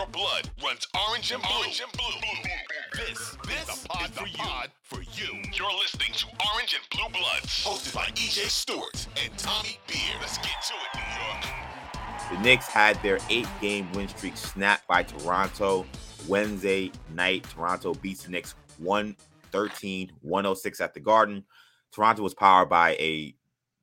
Your blood runs orange and blue, orange and blue, this, this is the pod, for, you. pod for you. You're listening to Orange and Blue Bloods, hosted by EJ Stewart and Tommy Beer. Let's get to it, New York. The Knicks had their eight-game win streak snapped by Toronto Wednesday night. Toronto beats the Knicks 113 106 at the Garden. Toronto was powered by a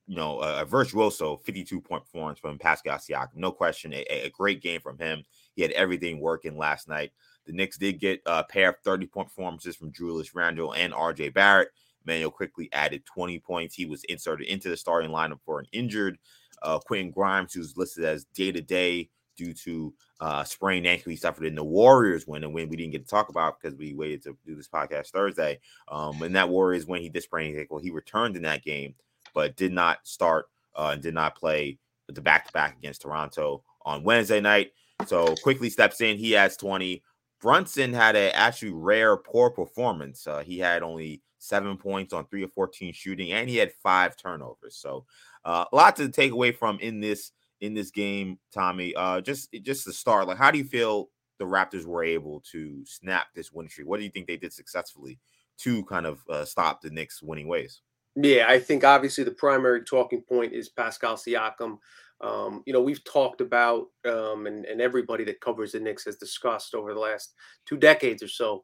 you know, a, a virtuoso 52 point performance from Pascal Siakam. No question, a, a, great game from him. He had everything working last night. The Knicks did get a pair of 30 point performances from Julius Randle and RJ Barrett. Manuel Quickley added 20 points. He was inserted into the starting lineup for an injured uh, Quentin Grimes, who's listed as day to day due to uh, sprained ankle he suffered in the Warriors win, and when we didn't get to talk about because we waited to do this podcast Thursday. Um, and that Warriors when he did sprain ankle, he returned in that game but did not start uh, and did not play the back to back against Toronto on Wednesday night. So Quickley steps in. He has 20. Brunson had a actually rare poor performance. Uh, he had only seven points on three of 14 shooting, and he had five turnovers. So uh, a lot to take away from in this in this game, Tommy. Uh, just just to start, like how do you feel the Raptors were able to snap this win streak? What do you think they did successfully to kind of uh, stop the Knicks' winning ways? Yeah, I think obviously the primary talking point is Pascal Siakam. Um, you know, we've talked about, um, and, and everybody that covers the Knicks has discussed over the last two decades or so.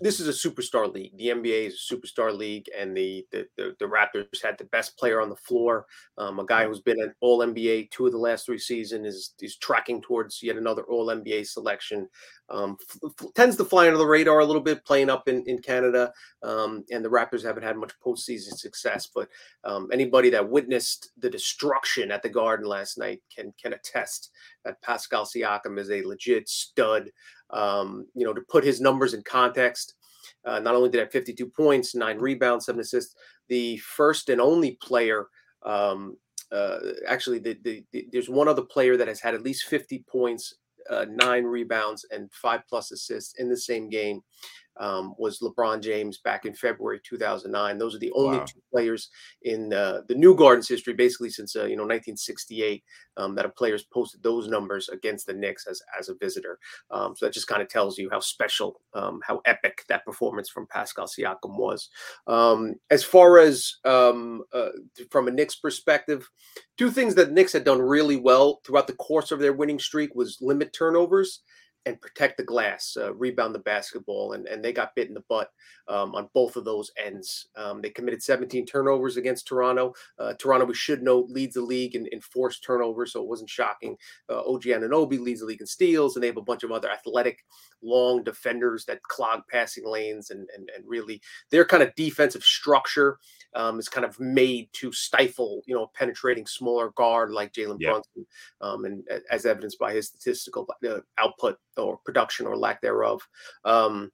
This is a superstar league. The NBA is a superstar league, and the the, the, the Raptors had the best player on the floor. Um, a guy who's been an All NBA two of the last three seasons is is tracking towards yet another All NBA selection. Um, f- tends to fly under the radar a little bit, playing up in in Canada, um, and the Raptors haven't had much postseason success. But um, anybody that witnessed the destruction at the Garden last night can can attest Pascal Siakam is a legit stud. Um, you know, to put his numbers in context, uh, not only did he have 52 points, nine rebounds, seven assists, the first and only player. Um, uh, actually, the, the, the, there's one other player that has had at least 50 points, uh, nine rebounds, and five plus assists in the same game um, was LeBron James back in February 2009. Those are the only wow. two players in uh, the New Gardens history, basically since uh, you know 1968, um, that a player's posted those numbers against the Knicks as as a visitor. Um, so that just kind of tells you how special, um, how epic that performance from Pascal Siakam was. Um, as far as um, uh, from a Knicks perspective, two things that Knicks had done really well throughout the course of their winning streak was limit turnovers and protect the glass, uh, rebound the basketball, and, and they got bit in the butt um, on both of those ends. Um, they committed 17 turnovers against Toronto. Uh, Toronto, we should know, leads the league in, in forced turnovers, so it wasn't shocking. Uh, OG Anunoby leads the league in steals, and they have a bunch of other athletic, long defenders that clog passing lanes, and and, and really their kind of defensive structure um, is kind of made to stifle, you know, penetrating smaller guard like Jalen yeah. Brunson, um, and as evidenced by his statistical uh, output or production or lack thereof. Um,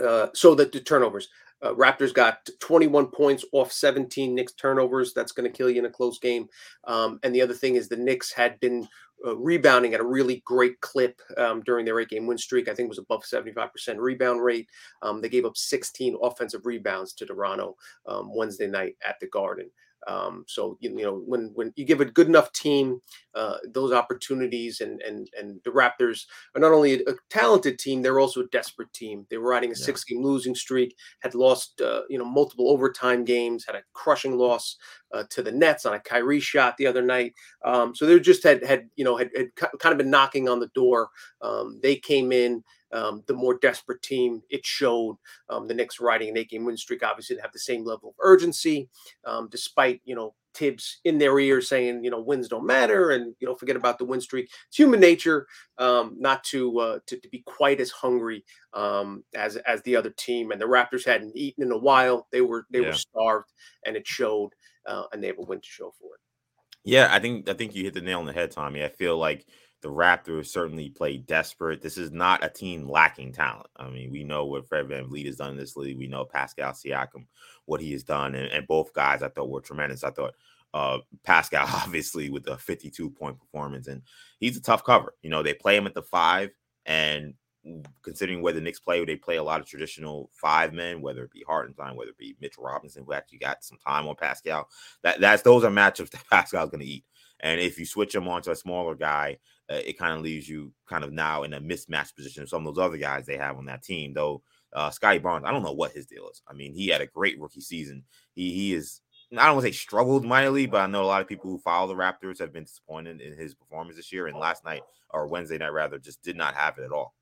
uh, so that the turnovers. Uh, Raptors got 21 points off 17 Knicks turnovers. That's going to kill you in a close game. Um, and the other thing is the Knicks had been uh, rebounding at a really great clip um, during their eight game win streak. I think it was above 75% rebound rate. Um, they gave up 16 offensive rebounds to Toronto um, Wednesday night at the Garden. Um, so you, you, know when when you give a good enough team uh, those opportunities. And and and the Raptors are not only a, a talented team, they're also a desperate team. They were riding a yeah. six game losing streak, had lost uh, you know multiple overtime games, had a crushing loss uh, to the Nets on a Kyrie shot the other night. Um, so they just had had you know had, had kind of been knocking on the door. Um, they came in um, the more desperate team. It showed um, the Knicks riding an eight-game win streak. Obviously, didn't have the same level of urgency, um, despite you know Thibs in their ear saying you know wins don't matter and you know forget about the win streak. It's human nature um, not to, uh, to, to be quite as hungry um, as as the other team. And the Raptors hadn't eaten in a while. They were they yeah. were starved, and it showed. Uh, and they have a win to show for it. Yeah, I think I think you hit the nail on the head, Tommy. I feel like the Raptors certainly play desperate. This is not a team lacking talent. I mean, we know what Fred VanVleet has done in this league. We know Pascal Siakam, what he has done. And, and both guys I thought were tremendous. I thought uh, Pascal, obviously, with a 52 point performance. And he's a tough cover. You know, they play him at the five. And considering where the Knicks play, they play a lot of traditional five men, whether it be Hartenstein, whether it be Mitch Robinson, who actually got some time on Pascal. That that's those are matchups that Pascal's going to eat. And if you switch him onto a smaller guy, uh, it kind of leaves you kind of now in a mismatched position some of those other guys they have on that team. Though uh, Scottie Barnes, I don't know what his deal is. I mean, he had a great rookie season. He he is I don't want to say struggled mightily, but I know a lot of people who follow the Raptors have been disappointed in his performance this year. And last night or Wednesday night rather, just did not have it at all.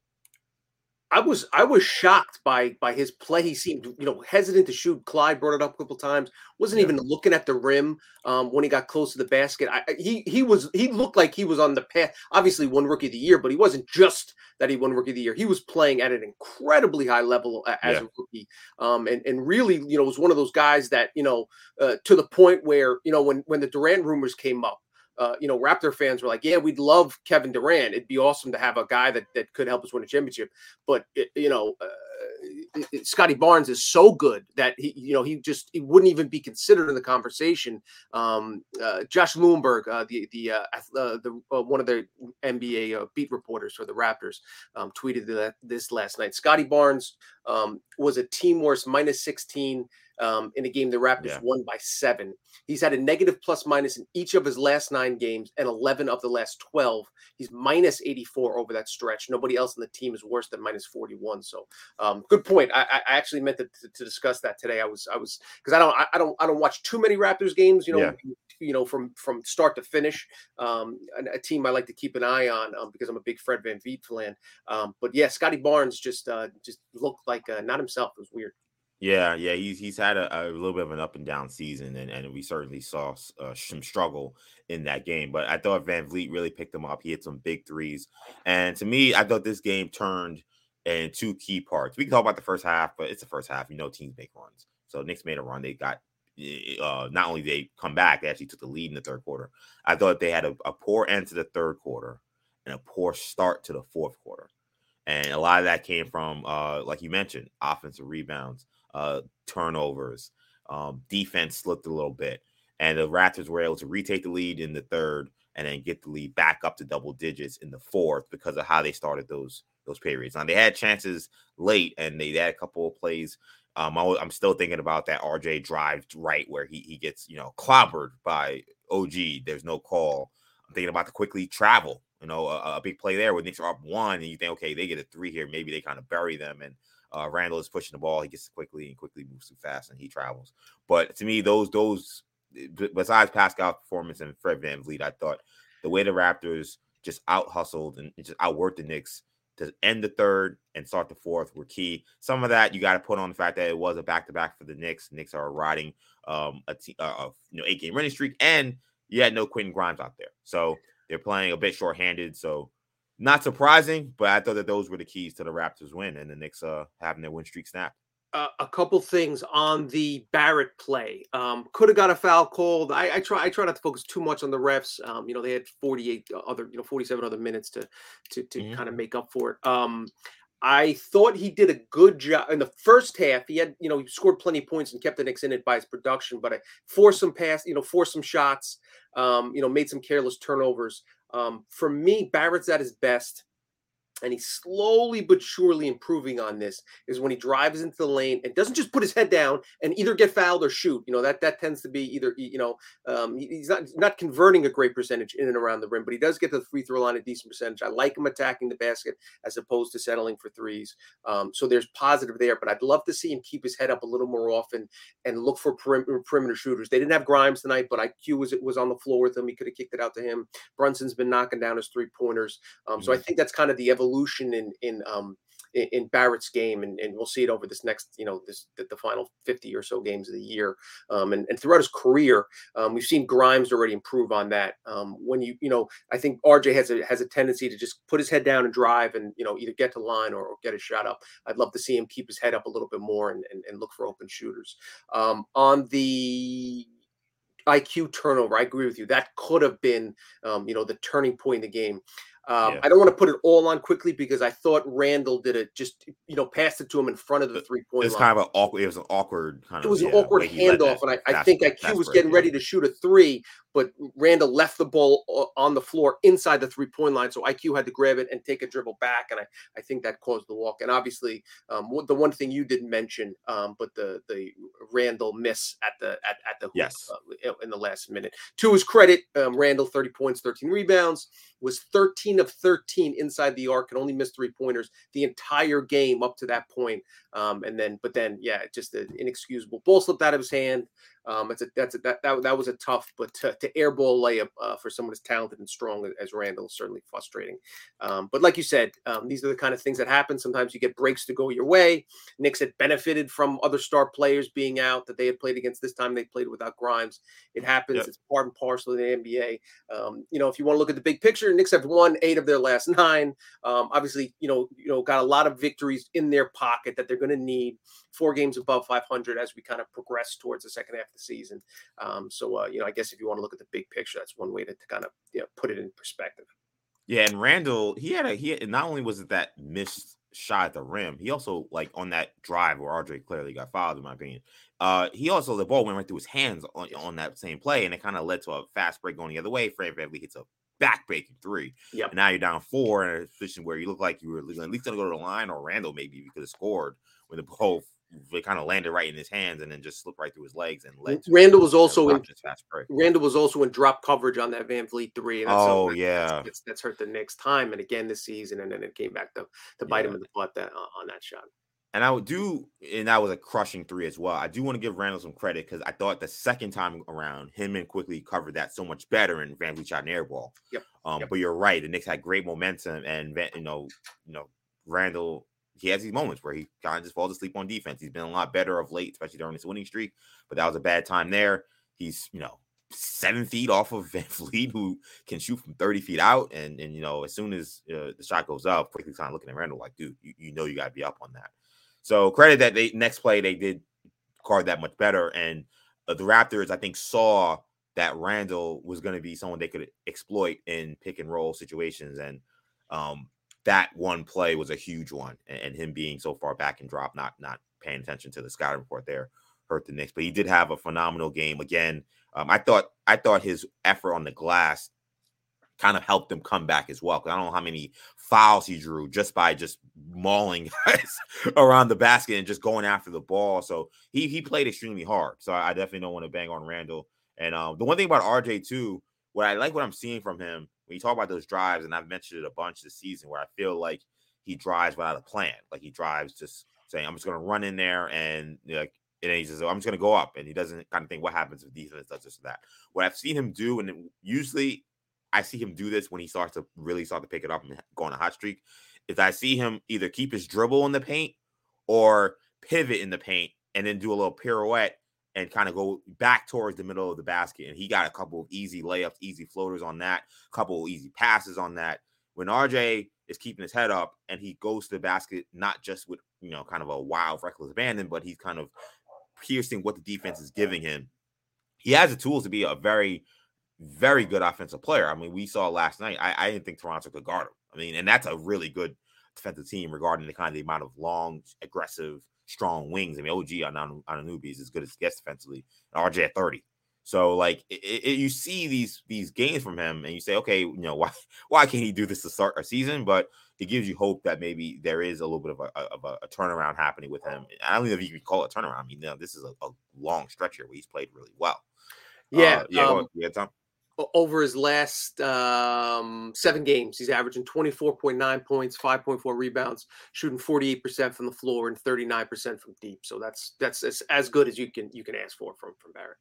I was I was shocked by by his play. He seemed you know hesitant to shoot. Clyde brought it up a couple times. Wasn't yeah. even looking at the rim um, when he got close to the basket. I, he he was he looked like he was on the path. Obviously, one rookie of the year, but he wasn't just that he won rookie of the year. He was playing at an incredibly high level as yeah. a rookie, um, and and really you know was one of those guys that you know uh, to the point where you know when when the Durant rumors came up uh, you know, Raptor fans were like, "Yeah, we'd love Kevin Durant. It'd be awesome to have a guy that that could help us win a championship." But it, you know, uh, Scottie Barnes is so good that he, you know, he just he wouldn't even be considered in the conversation. Um, uh, Josh Lewenberg, uh, the the uh, the one of the NBA beat reporters for the Raptors, um, tweeted that this last night. Scottie Barnes um, was a team worst minus sixteen um, in a game the Raptors yeah. won by seven. He's had a negative plus minus in each of his last nine games and 11 of the last 12. He's minus 84 over that stretch. Nobody else on the team is worse than minus 41. So, um, good point. I, I actually meant to, to, to, discuss that today. I was, I was, because I don't, I, don't, I don't watch too many Raptors games. You know, yeah. you know, from from start to finish. Um, a, a, team I like to keep an eye on um, because I'm a big Fred Van VanVleet fan. Um, but yeah, Scottie Barnes just uh, just looked like uh, not himself. It was weird. Yeah, yeah, he's he's had a, a, little bit of an up and down season, and, and we certainly saw uh, some struggle in that game. But I thought VanVleet really picked him up. He hit some big threes, and to me, I thought this game turned in two key parts. We can talk about the first half, but it's the first half. You know, teams make runs. So Knicks made a run. They got uh, not only they come back, they actually took the lead in the third quarter. I thought they had a, a poor end to the third quarter and a poor start to the fourth quarter, and a lot of that came from, uh, like you mentioned, offensive rebounds uh, turnovers. Um, defense slipped a little bit, and the Raptors were able to retake the lead in the third and then get the lead back up to double digits in the fourth because of how they started those those periods. Now they had chances late, and they had a couple of plays. Um, I, am still thinking about that RJ drive right where he he gets you know clobbered by OG. There's no call. I'm thinking about the Quickley travel. You know, a, a big play there when Knicks are up one, and you think, okay, they get a three here. Maybe they kind of bury them, and uh, Randle is pushing the ball. He gets Quickley and Quickley moves too fast, and he travels. But to me, those those besides Pascal's performance and Fred VanVleet, I thought the way the Raptors just out hustled and just outworked the Knicks to end the third and start the fourth were key. Some of that you got to put on the fact that it was a back to back for the Knicks. Knicks are riding um, a, t- uh, a you know eight game winning streak, and you had no Quentin Grimes out there, so they're playing a bit shorthanded. So not surprising, but I thought that those were the keys to the Raptors win and the Knicks uh, having their win streak snapped. Uh, a couple things on the Barrett play. Um, could have got a foul called. I, I, try. I try not to focus too much on the refs. Um, you know, they had 48 other, you know, 47 other minutes to to, to mm-hmm. kind of make up for it. Um, I thought he did a good job in the first half. He had, you know, he scored plenty of points and kept the Knicks in it by his production, but I forced some pass, you know, forced some shots, um, you know, made some careless turnovers. Um, for me, Barrett's at his best and he's slowly but surely improving on this is when he drives into the lane and doesn't just put his head down and either get fouled or shoot you know that that tends to be either you know um, he's not not converting a great percentage in and around the rim but he does get to the free throw line a decent percentage. I like him attacking the basket as opposed to settling for threes um, so there's positive there but i'd love to see him keep his head up a little more often and look for perimeter, perimeter shooters. They didn't have grimes tonight but iq was was on the floor with him. He could have kicked it out to him. Brunson's been knocking down his three pointers um, mm-hmm. so i think that's kind of the evolution evolution in in um in, Barrett's game, and, and we'll see it over this next, you know, this the, the final 50 or so games of the year. Um, and, and throughout his career, um, we've seen Grimes already improve on that. Um, when you, you know, I think RJ has a has a tendency to just put his head down and drive and, you know, either get to line or, or get a shot up. I'd love to see him keep his head up a little bit more and, and, and look for open shooters. Um, on the IQ turnover, I agree with you. That could have been, um, you know, the turning point in the game. Um, yeah. I don't want to put it all on Quickley because I thought Randle did it just you know passed it to him in front of the three point. It's kind of an awkward. It was an awkward kind of. It was yeah, an awkward handoff, and I, I think IQ was getting ready to shoot a three, but Randle left the ball on the floor inside the three point line. So IQ had to grab it and take a dribble back. And I, I think that caused the walk. And obviously, um, the one thing you didn't mention, um, but the the Randle miss at the at, at the hoop, yes. Uh, in the last minute. To his credit, um, Randle 30 points, 13 rebounds, was 13 of 13 inside the arc and only missed three pointers the entire game up to that point. Um, and then, but then, yeah, just an inexcusable ball slipped out of his hand. Um, it's a that's a, that, that that was a tough, but to, to airball layup uh, for someone as talented and strong as Randle is certainly frustrating. Um, but like you said, um, these are the kind of things that happen. Sometimes you get breaks to go your way. Knicks had benefited from other star players being out that they had played against. This time they played without Grimes. It happens. Yep. It's part and parcel of the NBA. Um, you know, if you want to look at the big picture, Knicks have won eight of their last nine. Um, obviously, you know, you know, got a lot of victories in their pocket that they're going to need. Four games above 500 as we kind of progress towards the second half the season. Um, so, uh, you know, I guess if you want to look at the big picture, that's one way to, to kind of you know, put it in perspective. Yeah, and Randle, he had a he had, not only was it that missed shot at the rim, he also like on that drive where RJ clearly got fouled, in my opinion. Uh, he also the ball went right through his hands on, on that same play, and it kind of led to a fast break going the other way. Fred VanVleet hits a back-breaking three. Yep. And now you're down four in a position where you look like you were at least going to go to the line, or Randle maybe because could scored when the ball it kind of landed right in his hands and then just slipped right through his legs and led. Randle was also in fast break. Randle was also in drop coverage on that VanVleet three. And that's oh yeah, that's, that's, hurt the next time and again this season, and then it came back to to bite yeah. him in the butt that uh, on that shot. And I would do, and that was a crushing three as well. I do want to give Randle some credit because I thought the second time around, him and Quickley covered that so much better, and VanVleet shot an air ball. Yep. Um, yep. But you're right, the Knicks had great momentum, and you know, you know, Randle he has these moments where he kind of just falls asleep on defense. He's been a lot better of late, especially during this winning streak. But that was a bad time there. He's you know seven feet off of VanVleet, who can shoot from 30 feet out. And, and you know, as soon as uh, the shot goes up, Quickley kind of looking at Randle like, dude, you, you know, you got to be up on that. So credit that they next play, they did card that much better. And uh, the Raptors, I think, saw that Randle was going to be someone they could exploit in pick and roll situations. And um, that one play was a huge one, and, him being so far back and drop, not not paying attention to the scouting report there, hurt the Knicks. But he did have a phenomenal game again. Um, I thought I thought his effort on the glass kind of helped him come back as well. I don't know how many fouls he drew just by just mauling guys around the basket and just going after the ball. So he he played extremely hard. So I definitely don't want to bang on Randle. And um, the one thing about RJ too, what I like what I'm seeing from him when you talk about those drives, and I've mentioned it a bunch this season, where I feel like he drives without a plan. Like he drives just saying, "I'm just going to run in there," and like, and he says, "I'm just going to go up," and he doesn't kind of think what happens if defense does this or that. What I've seen him do, and usually I see him do this when he starts to really start to pick it up and go on a hot streak, is I see him either keep his dribble in the paint or pivot in the paint and then do a little pirouette and kind of go back towards the middle of the basket. And he got a couple of easy layups, easy floaters on that, a couple of easy passes on that. When RJ is keeping his head up and he goes to the basket, not just with, you know, kind of a wild, reckless abandon, but he's kind of piercing what the defense is giving him. He has the tools to be a very, very good offensive player. I mean, we saw last night, I, I didn't think Toronto could guard him. I mean, and that's a really good defensive team regarding the kind of the amount of long, aggressive strong wings. I mean, OG on Anunoby is as good as gets defensively. RJ at 30. So like it, it, you see these these games from him, and you say, okay, you know why why can't he do this to start a season? But it gives you hope that maybe there is a little bit of a, of a, a turnaround happening with him. I don't know if you can call it a turnaround. I mean, you know, this is a, a long stretch here where he's played really well. Yeah, uh, yeah, um, yeah, Tom. Over his last um, seven games, he's averaging 24.9 points, 5.4 rebounds, shooting 48% from the floor and 39% from deep. So that's that's as, as good as you can you can ask for from from Barrett.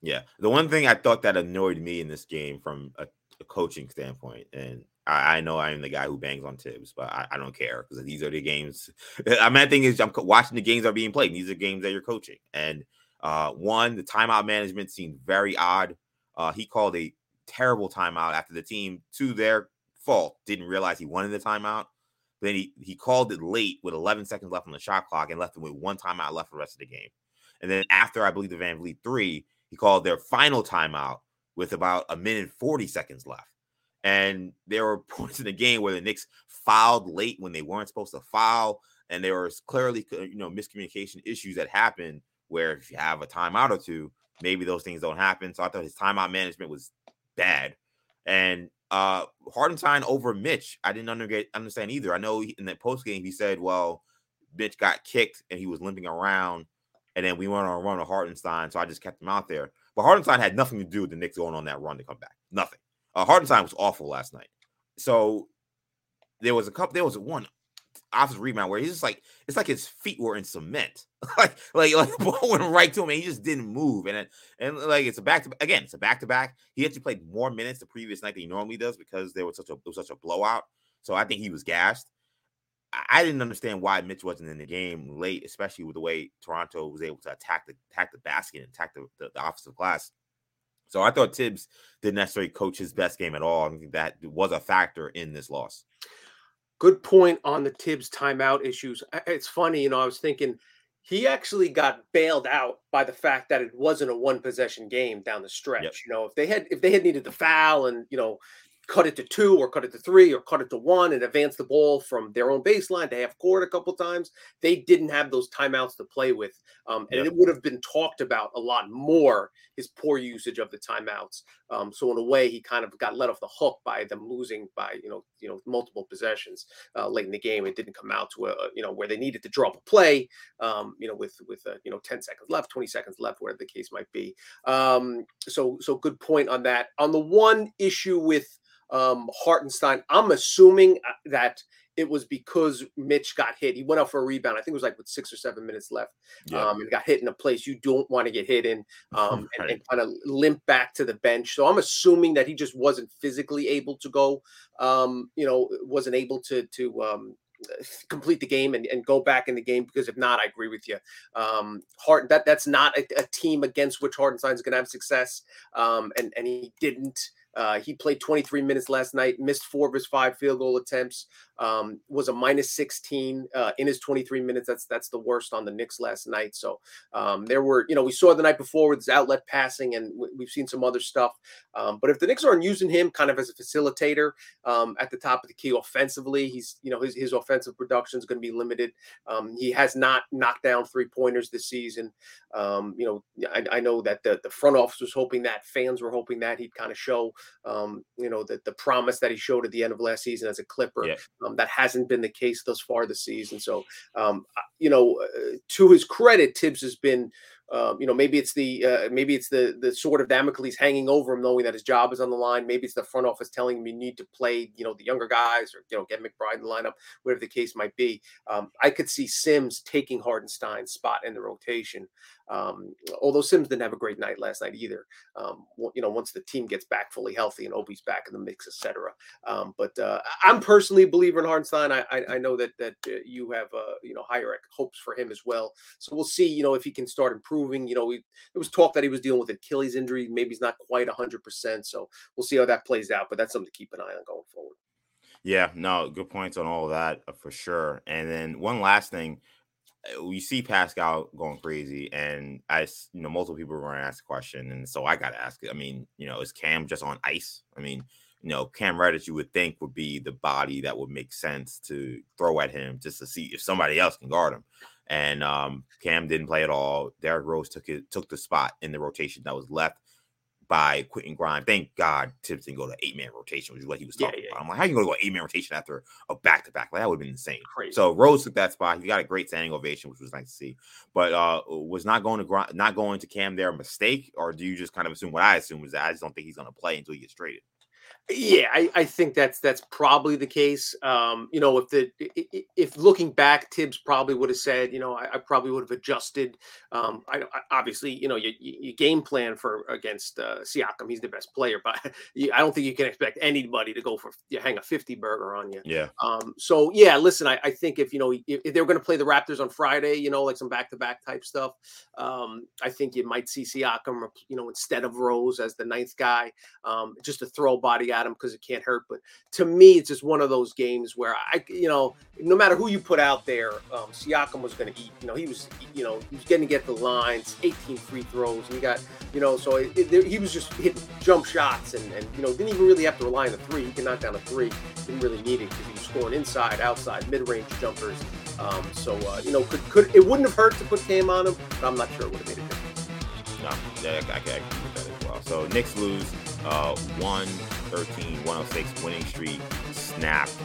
Yeah, the one thing I thought that annoyed me in this game from a, a coaching standpoint, and I, I, know I am the guy who bangs on Thibs, but I, I don't care because these are the games. Mean, thing is, I'm watching the games that are being played. These are games that you're coaching, and uh, one, the timeout management seemed very odd. Uh, he called a terrible timeout after the team, to their fault, didn't realize he wanted the timeout. But Then he, he called it late with 11 seconds left on the shot clock and left them with one timeout left for the rest of the game. And then after I believe the VanVleet three, he called their final timeout with about a minute 40 seconds left. And there were points in the game where the Knicks fouled late when they weren't supposed to foul. And there was clearly, uh, you know, miscommunication issues that happened where if you have a timeout or two, maybe those things don't happen. So I thought his timeout management was bad. And uh Hartenstein over Mitch, I didn't understand either. I know in that post game he said, well, Mitch got kicked and he was limping around and then we went on a run with Hartenstein, so I just kept him out there. But Hartenstein had nothing to do with the Knicks going on that run to come back. Nothing. Uh, Hartenstein was awful last night. So there was a couple. There was one offensive rebound where he's just like it's like his feet were in cement. like like like ball went right to him and he just didn't move. And and like it's a back to again, it's a back to back. He actually played more minutes the previous night than he normally does because there was such a was such a blowout. So I think he was gassed. I didn't understand why Mitch wasn't in the game late, especially with the way Toronto was able to attack the attack the basket and attack the, the, the offensive glass. So I thought Thibs didn't necessarily coach his best game at all. I think that was a factor in this loss. Good point on the Thibs timeout issues. It's funny, you know, I was thinking he actually got bailed out by the fact that it wasn't a one possession game down the stretch. Yep. You know, if they had if they had needed the foul and you know cut it to two or cut it to three or cut it to one and advance the ball from their own baseline to half court a couple times. They didn't have those timeouts to play with. Um, and it would have been talked about a lot more, his poor usage of the timeouts. Um, so in a way, he kind of got let off the hook by them losing by, you know, you know, multiple possessions uh, late in the game. It didn't come out to a, you know, where they needed to draw up a play, um, you know, with, with, uh, you know, 10 seconds left, 20 seconds left, whatever the case might be. Um, so, so good point on that. On the one issue with, um, Hartenstein. I'm assuming uh, that it was because Mitch got hit. He went out for a rebound. I think it was like with six or seven minutes left, yeah. um, and got hit in a place you don't want to get hit in, um, right. and, and kind of limp back to the bench. So I'm assuming that he just wasn't physically able to go. Um, you know, wasn't able to to um, complete the game and, and go back in the game because if not, I agree with you. Um, Hart that that's not a, a team against which Hartenstein is going to have success, um, and and he didn't. Uh, he played 23 minutes last night, missed four of his five field goal attempts, um, was a minus 16 uh, in his 23 minutes. That's that's the worst on the Knicks last night. So um, there were, you know, we saw the night before with his outlet passing, and we've seen some other stuff. Um, but if the Knicks aren't using him kind of as a facilitator um, at the top of the key offensively, he's, you know, his, his offensive production is going to be limited. Um, he has not knocked down three pointers this season. Um, you know, I, I, know that the, the front office was hoping that, fans were hoping that he'd kind of show, you know, the, the promise that he showed at the end of last season as a Clipper. Yeah. Um, that hasn't been the case thus far this season. So, um, you know, uh, to his credit, Thibs has been um, you know, maybe it's the uh, maybe it's the the sword of Damocles hanging over him, knowing that his job is on the line. Maybe it's the front office telling him you need to play, you know, the younger guys or you know get McBride in the lineup, whatever the case might be. Um, I could see Sims taking Hartenstein's spot in the rotation. Um, although Sims didn't have a great night last night either. Um, you know, once the team gets back fully healthy and Obi's back in the mix, etc. Um, but uh, I'm personally a believer in Hartenstein. I, I, I know that that uh, you have uh, you know higher hopes for him as well. So we'll see. You know, if he can start improving. You know, we, there was talk that he was dealing with Achilles injury. Maybe he's not quite 100. percent So we'll see how that plays out. But that's something to keep an eye on going forward. Yeah, no, good points on all of that uh, for sure. And then one last thing, we see Pascal going crazy, and I, you know, multiple people were going to ask a question, and so I got to ask it. I mean, you know, is Cam just on ice? I mean, you know, Cam Reddish, you would think would be the body that would make sense to throw at him just to see if somebody else can guard him. And um, Cam didn't play at all. Derrick Rose took it, took the spot in the rotation that was left. By Quentin Grimes. Thank God Thibs didn't go to eight man rotation, which is what he was talking yeah, about. I'm like, how you gonna go eight man rotation after a back to back? Like that would have been insane. Crazy. So Rose took that spot. He got a great standing ovation, which was nice to see. But uh was not going to Gri- not going to Cam there a mistake, or do you just kind of assume what I assume is that I just don't think he's gonna play until he gets traded? Yeah, I, I think that's that's probably the case. Um, you know, if the if looking back, Thibs probably would have said, you know, I, I probably would have adjusted. Um, I, I obviously, you know, you, you you game plan for against uh, Siakam, he's the best player, but I don't think you can expect anybody to go for you hang a fifty burger on you. Yeah. Um, so yeah, listen, I, I think if you know if, if they were going to play the Raptors on Friday, you know, like some back to back type stuff, um, I think you might see Siakam, you know, instead of Rose as the ninth guy, um, just to throw a body at him because it can't hurt. But to me, it's just one of those games where I, you know, no matter who you put out there, um, Siakam was going to eat. You know, he was, you know, he was getting to get the lines, 18 free throws, and he got, you know, so it, it, he was just hitting jump shots and, and you know didn't even really have to rely on the three. He can knock down a three. Didn't really need it because he was scoring inside, outside, mid range jumpers. Um, so uh, you know, could could it wouldn't have hurt to put Cam on him, but I'm not sure it would have made a difference. No, I, I, I agree with that as well. So Knicks lose uh 113, 106 winning streak snapped.